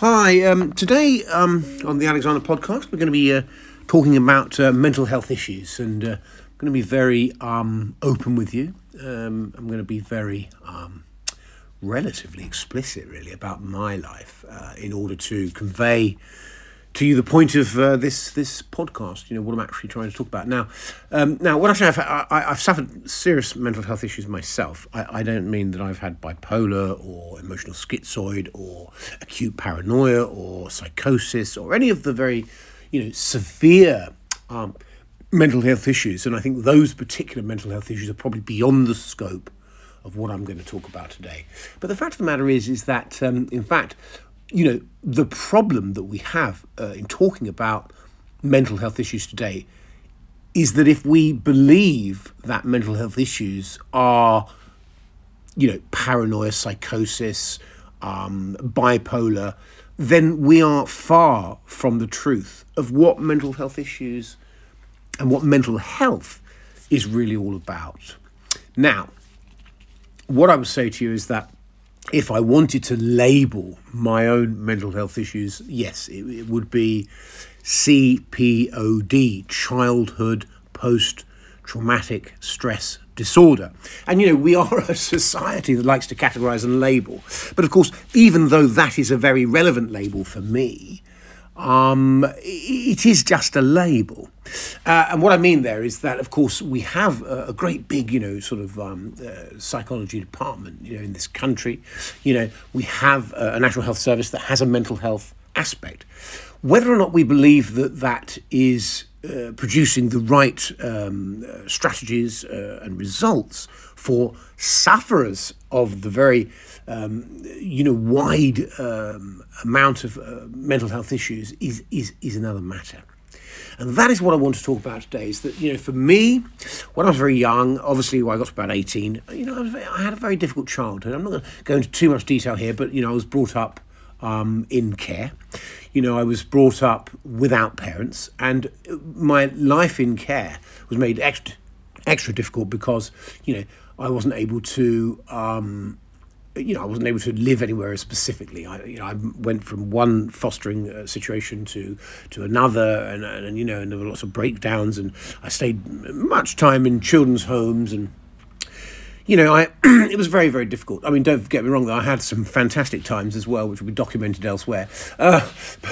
Hi, um, today um, on the Alexander podcast, we're going to be uh, talking about uh, mental health issues and uh, I'm going to be very um, open with you. Um, I'm going to be very um, relatively explicit, really, about my life uh, in order to convey to you the point of uh, this this podcast. You know what I'm actually trying to talk about now. Um, now, what say, I've, I, have suffered serious mental health issues myself. I, I, don't mean that I've had bipolar or emotional schizoid or acute paranoia or psychosis or any of the very, you know, severe. Um, mental health issues, and I think those particular mental health issues are probably beyond the scope of what I'm going to talk about today. But the fact of the matter is, is that um, in fact, you know, the problem that we have uh, in talking about mental health issues today is that if we believe that mental health issues are, you know, paranoia, psychosis, um, bipolar, then we are far from the truth of what mental health issues and what mental health is really all about. Now, what I would say to you is that if I wanted to label my own mental health issues, yes, it, it would be CPOD, childhood post traumatic stress disorder. And you know, we are a society that likes to categorize and label. But of course, even though that is a very relevant label for me, um, it is just a label. Uh, and what I mean there is that, of course, we have a, a great big, you know, sort of um, uh, psychology department, you know, in this country. You know, we have a, a National Health Service that has a mental health aspect. Whether or not we believe that that is uh, producing the right um, uh, strategies uh, and results for sufferers of the very um, you know wide um, amount of uh, mental health issues is, is is another matter. And that is what I want to talk about today. Is that you know, for me, when I was very young, obviously when I got to about eighteen, you know, I, very, I had a very difficult childhood. I'm not going to go into too much detail here, but you know, I was brought up um, in care. You know, I was brought up without parents, and my life in care was made extra extra difficult because you know I wasn't able to. Um, you know, I wasn't able to live anywhere specifically. I, you know, I went from one fostering uh, situation to to another, and, and, and you know, and there were lots of breakdowns, and I stayed much time in children's homes and you know, I it was very very difficult. I mean, don't get me wrong; though, I had some fantastic times as well, which will be documented elsewhere. Uh,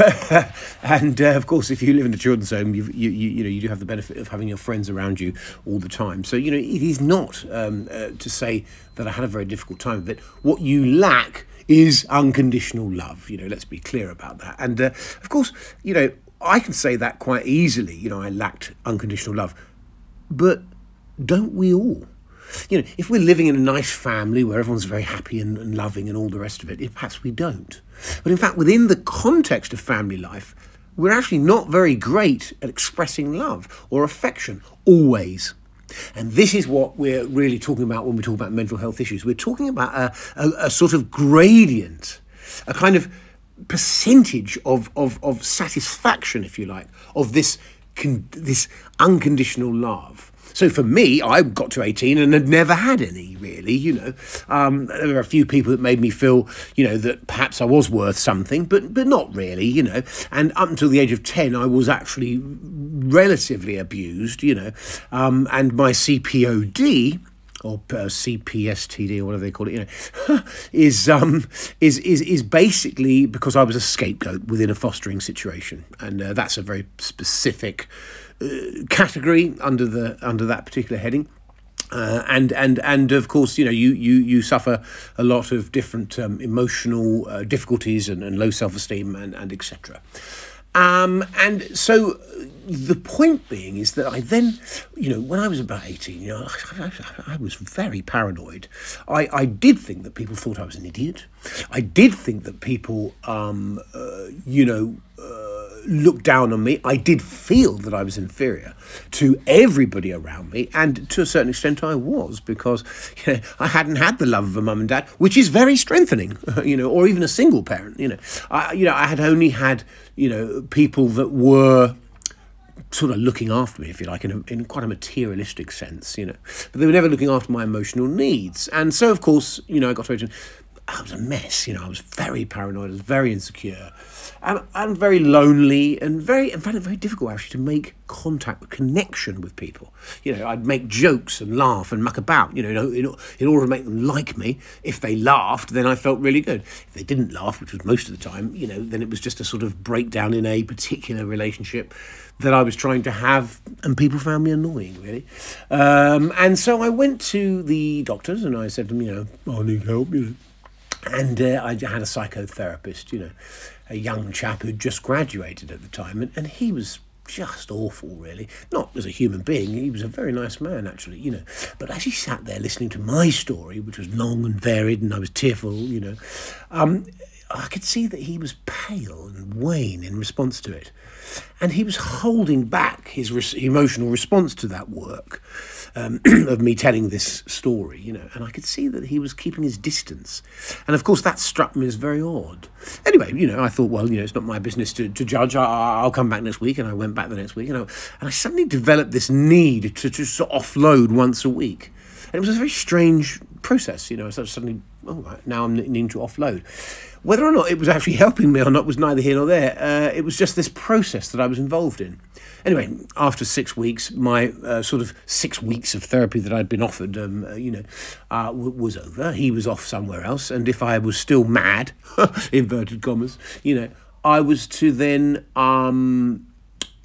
and uh, of course, if you live in a children's home, you, you you know you do have the benefit of having your friends around you all the time. So you know, it is not um, uh, to say that I had a very difficult time it. What you lack is unconditional love. You know, let's be clear about that. And uh, of course, you know, I can say that quite easily. You know, I lacked unconditional love, but don't we all? You know, if we're living in a nice family where everyone's very happy and, and loving and all the rest of it, perhaps we don't. But in fact, within the context of family life, we're actually not very great at expressing love or affection always. And this is what we're really talking about when we talk about mental health issues. We're talking about a, a, a sort of gradient, a kind of percentage of, of, of satisfaction, if you like, of this, con- this unconditional love so for me, I got to 18 and had never had any, really, you know. Um, there were a few people that made me feel, you know, that perhaps I was worth something, but, but not really, you know. And up until the age of 10, I was actually relatively abused, you know. Um, and my CPOD, or uh, CPSTD or whatever they call it, you know, is um is is is basically because I was a scapegoat within a fostering situation, and uh, that's a very specific uh, category under the under that particular heading. Uh, and and and of course, you know, you you you suffer a lot of different um, emotional uh, difficulties and, and low self esteem and and etc. Um, and so the point being is that I then, you know, when I was about 18, you know, I, I, I, was very paranoid. I, I did think that people thought I was an idiot. I did think that people, um, uh, you know, uh, looked down on me. I did feel that I was inferior to everybody around me, and to a certain extent, I was because you know, I hadn't had the love of a mum and dad, which is very strengthening, you know, or even a single parent. You know, I you know I had only had you know people that were sort of looking after me, if you like, in, a, in quite a materialistic sense, you know. But they were never looking after my emotional needs. And so, of course, you know, I got to I was a mess. You know, I was very paranoid. I was very insecure, and and very lonely, and very and found it very difficult actually to make contact, connection with people. You know, I'd make jokes and laugh and muck about. You know, in, in order to make them like me. If they laughed, then I felt really good. If they didn't laugh, which was most of the time, you know, then it was just a sort of breakdown in a particular relationship that I was trying to have, and people found me annoying, really. Um, and so I went to the doctors and I said to them, you know, I need help, you know. And uh, I had a psychotherapist, you know, a young chap who'd just graduated at the time, and, and he was just awful, really. Not as a human being, he was a very nice man, actually, you know. But as he sat there listening to my story, which was long and varied, and I was tearful, you know, um, I could see that he was pale and wan in response to it. And he was holding back his re- emotional response to that work um, of me telling this story, you know. And I could see that he was keeping his distance. And of course, that struck me as very odd. Anyway, you know, I thought, well, you know, it's not my business to, to judge. I, will come back next week. And I went back the next week, you know. And I suddenly developed this need to just offload once a week. And it was a very strange process, you know. So suddenly, oh, right, now I'm needing to offload. Whether or not it was actually helping me or not was neither here nor there. Uh, it was just this process that I was involved in. Anyway, after six weeks, my uh, sort of six weeks of therapy that I'd been offered, um, uh, you know, uh, w- was over. He was off somewhere else, and if I was still mad, inverted commas, you know, I was to then um,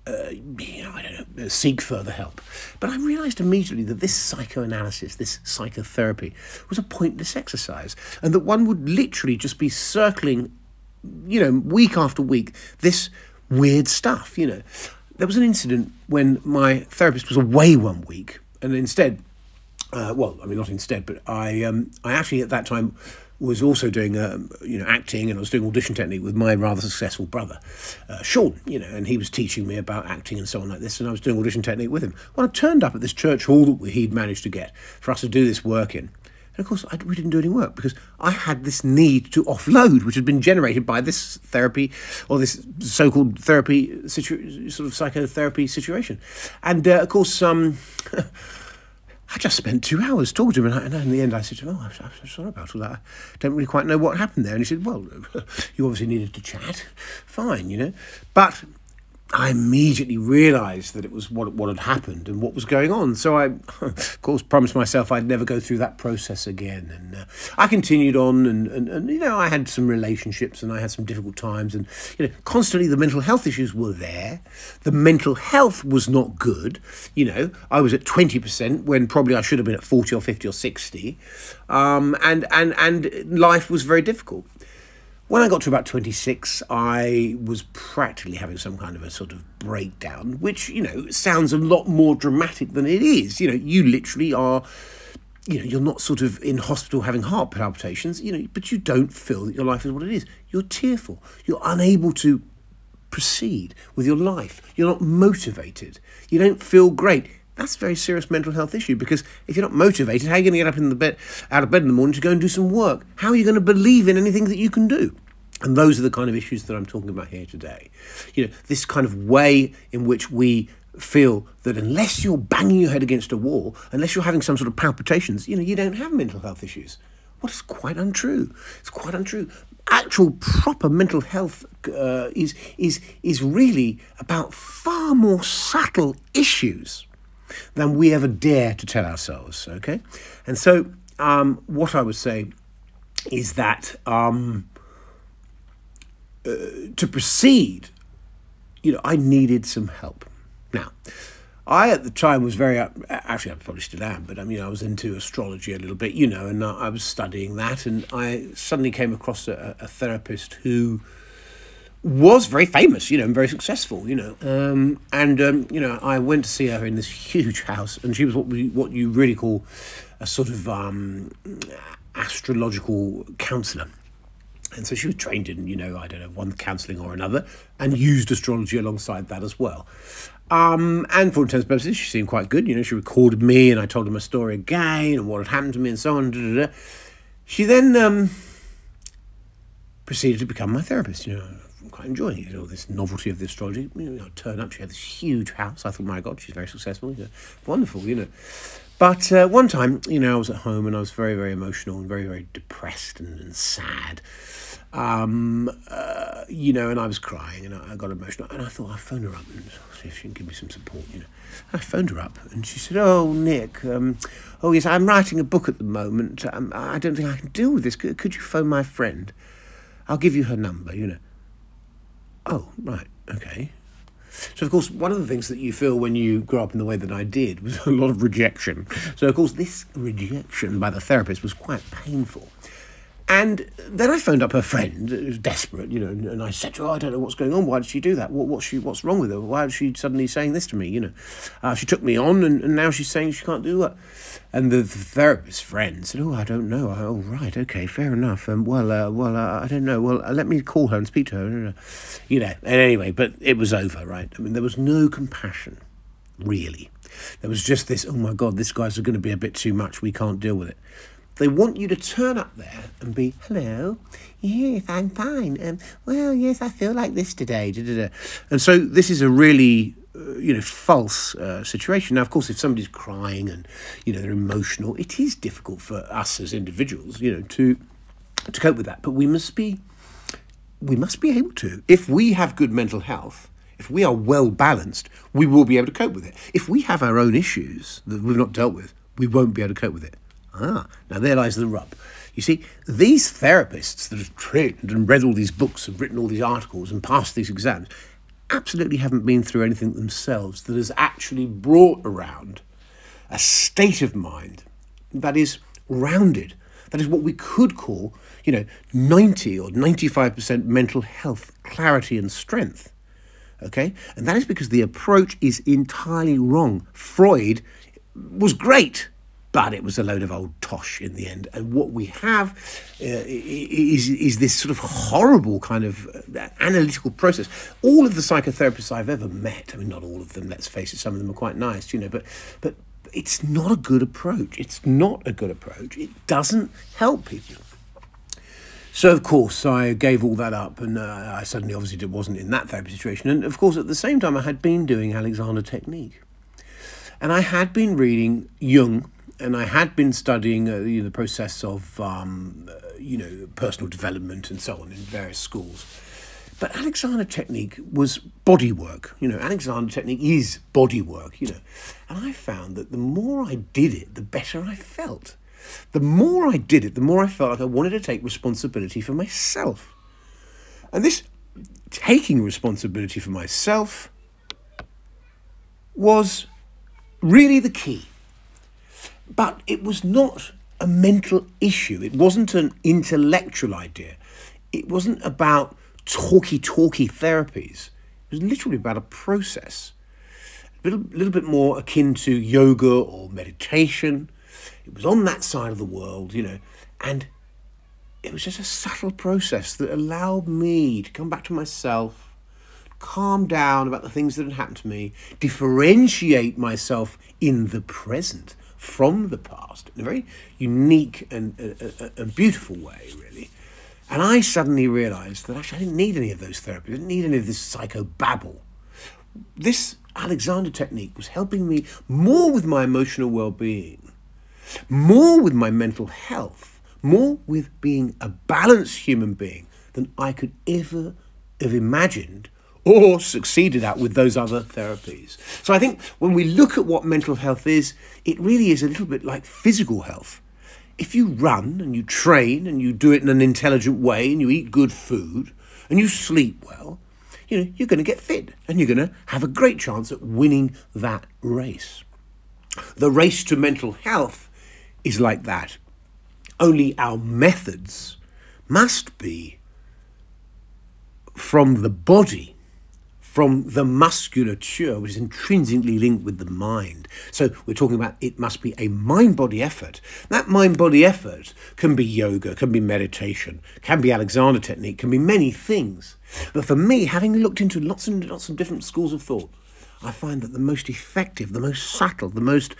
uh, you know, I don't know, seek further help. But I realised immediately that this psychoanalysis, this psychotherapy, was a pointless exercise, and that one would literally just be circling, you know, week after week, this weird stuff. You know, there was an incident when my therapist was away one week, and instead, uh, well, I mean, not instead, but I, um, I actually at that time was also doing um, you know acting and I was doing audition technique with my rather successful brother uh, Sean you know and he was teaching me about acting and so on like this and I was doing audition technique with him. Well I turned up at this church hall that he'd managed to get for us to do this work in. And of course I, we didn't do any work because I had this need to offload which had been generated by this therapy or this so-called therapy situ- sort of psychotherapy situation. And uh, of course um I just spent two hours talking to him, and, in the end I said to him, "Oh, I'm, I'm sorry about all that. I don't really quite know what happened there." And he said, "Well, you obviously needed to chat. Fine, you know, but I immediately realised that it was what what had happened and what was going on. So I, of course, promised myself I'd never go through that process again. And uh, I continued on, and, and, and you know I had some relationships and I had some difficult times, and you know constantly the mental health issues were there. The mental health was not good. You know I was at twenty percent when probably I should have been at forty or fifty or sixty, um, and and and life was very difficult. When I got to about 26, I was practically having some kind of a sort of breakdown, which, you know, sounds a lot more dramatic than it is. You know, you literally are, you know, you're not sort of in hospital having heart palpitations, you know, but you don't feel that your life is what it is. You're tearful. You're unable to proceed with your life. You're not motivated. You don't feel great. That's a very serious mental health issue because if you're not motivated, how are you going to get up in the bed, out of bed in the morning to go and do some work? How are you going to believe in anything that you can do? And those are the kind of issues that I'm talking about here today. You know, this kind of way in which we feel that unless you're banging your head against a wall, unless you're having some sort of palpitations, you know, you don't have mental health issues. Well, it's quite untrue. It's quite untrue. Actual proper mental health uh, is is is really about far more subtle issues than we ever dare to tell ourselves. Okay, and so um, what I would say is that um, uh, to proceed, you know, I needed some help. Now, I at the time was very actually I probably still am, but I mean I was into astrology a little bit, you know, and I was studying that, and I suddenly came across a, a therapist who was very famous, you know, and very successful, you know. Um, and um, you know, I went to see her in this huge house, and she was what we what you really call a sort of um, astrological counselor. And so she was trained in, you know, I don't know, one counselling or another, and used astrology alongside that as well. Um, and for intents and purposes, she seemed quite good. You know, she recorded me, and I told her my story again, and what had happened to me, and so on. Da, da, da. She then um, proceeded to become my therapist. You know, quite enjoying it, know, this novelty of the astrology. You know, turn up, she had this huge house. I thought, my God, she's very successful. You know, wonderful, you know. But uh, one time, you know, I was at home and I was very, very emotional and very, very depressed and, and sad. Um, uh, you know, and I was crying and I, I got emotional. And I thought I'd phone her up and see if she can give me some support, you know. I phoned her up and she said, Oh, Nick, um, oh, yes, I'm writing a book at the moment. Um, I don't think I can deal with this. Could, could you phone my friend? I'll give you her number, you know. Oh, right, okay. So, of course, one of the things that you feel when you grow up in the way that I did was a lot of rejection. So, of course, this rejection by the therapist was quite painful. And then I phoned up her friend, was desperate, you know, and I said to her, oh, I don't know what's going on. Why did she do that? What, what's, she, what's wrong with her? Why is she suddenly saying this to me? You know, uh, she took me on and, and now she's saying she can't do that. And the, the therapist's friend said, oh, I don't know. I, oh, right, okay, fair enough. Um, well, uh, well, uh, I don't know. Well, uh, let me call her and speak to her. You know, and anyway, but it was over, right? I mean, there was no compassion, really. There was just this, oh my God, this guy's going to be a bit too much. We can't deal with it. They want you to turn up there and be, hello, yes, I'm fine. Um, well, yes, I feel like this today. Da, da, da. And so this is a really, uh, you know, false uh, situation. Now, of course, if somebody's crying and, you know, they're emotional, it is difficult for us as individuals, you know, to to cope with that. But we must be, we must be able to. If we have good mental health, if we are well balanced, we will be able to cope with it. If we have our own issues that we've not dealt with, we won't be able to cope with it. Ah, now there lies the rub. You see, these therapists that have trained and read all these books and written all these articles and passed these exams absolutely haven't been through anything themselves that has actually brought around a state of mind that is rounded. That is what we could call, you know, 90 or 95% mental health, clarity, and strength. Okay? And that is because the approach is entirely wrong. Freud was great but it was a load of old tosh in the end. And what we have uh, is, is this sort of horrible kind of uh, analytical process. All of the psychotherapists I've ever met, I mean, not all of them, let's face it, some of them are quite nice, you know, but, but it's not a good approach. It's not a good approach. It doesn't help people. So, of course, I gave all that up and uh, I suddenly obviously wasn't in that therapy situation. And, of course, at the same time, I had been doing Alexander Technique. And I had been reading Jung and I had been studying uh, you know, the process of um, uh, you know personal development and so on in various schools. But Alexander technique was body work. You know, Alexander technique is body work. You know, and I found that the more I did it, the better I felt. The more I did it, the more I felt like I wanted to take responsibility for myself. And this taking responsibility for myself was really the key. But it was not a mental issue. It wasn't an intellectual idea. It wasn't about talky talky therapies. It was literally about a process. A little, little bit more akin to yoga or meditation. It was on that side of the world, you know, and it was just a subtle process that allowed me to come back to myself, calm down about the things that had happened to me, differentiate myself in the present from the past in a very unique and, uh, uh, and beautiful way, really. And I suddenly realized that actually I didn't need any of those therapies, I didn't need any of this psychobabble. This Alexander technique was helping me more with my emotional well being, more with my mental health, more with being a balanced human being than I could ever have imagined or succeeded at with those other therapies. So I think when we look at what mental health is, it really is a little bit like physical health. If you run and you train and you do it in an intelligent way and you eat good food and you sleep well, you know, you're going to get fit and you're going to have a great chance at winning that race. The race to mental health is like that. Only our methods must be from the body from the musculature, which is intrinsically linked with the mind. So we're talking about it must be a mind body effort. That mind body effort can be yoga, can be meditation, can be Alexander technique, can be many things. But for me, having looked into lots and lots of different schools of thought, I find that the most effective, the most subtle, the most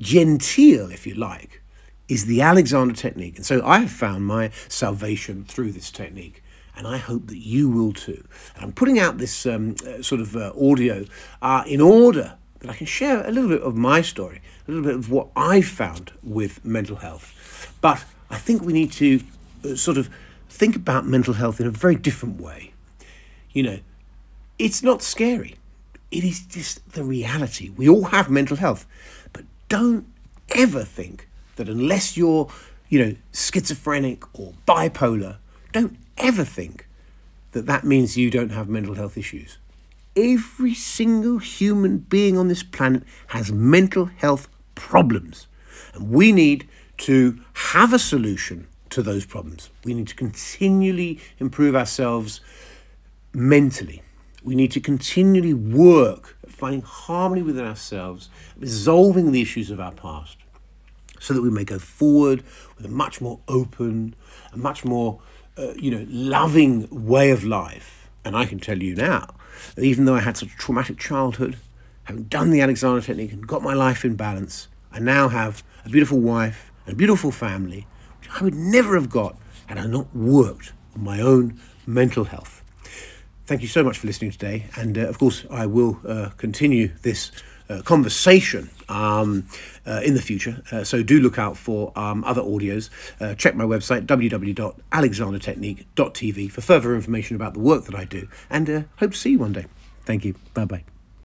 genteel, if you like, is the Alexander technique. And so I have found my salvation through this technique and I hope that you will too. I'm putting out this um, uh, sort of uh, audio uh, in order that I can share a little bit of my story, a little bit of what I've found with mental health. But I think we need to uh, sort of think about mental health in a very different way. You know, it's not scary. It is just the reality. We all have mental health. But don't ever think that unless you're, you know, schizophrenic or bipolar, don't ever think that that means you don't have mental health issues. Every single human being on this planet has mental health problems. And we need to have a solution to those problems. We need to continually improve ourselves mentally. We need to continually work at finding harmony within ourselves, resolving the issues of our past, so that we may go forward with a much more open, a much more, uh, you know, loving way of life. And I can tell you now even though I had such a traumatic childhood, having done the Alexander technique and got my life in balance, I now have a beautiful wife and a beautiful family, which I would never have got had I not worked on my own mental health. Thank you so much for listening today. And uh, of course, I will uh, continue this uh, conversation um, uh, in the future. Uh, so do look out for um, other audios. Uh, check my website, www.alexandertechnique.tv, for further information about the work that I do. And hope to see you one day. Thank you. Bye bye.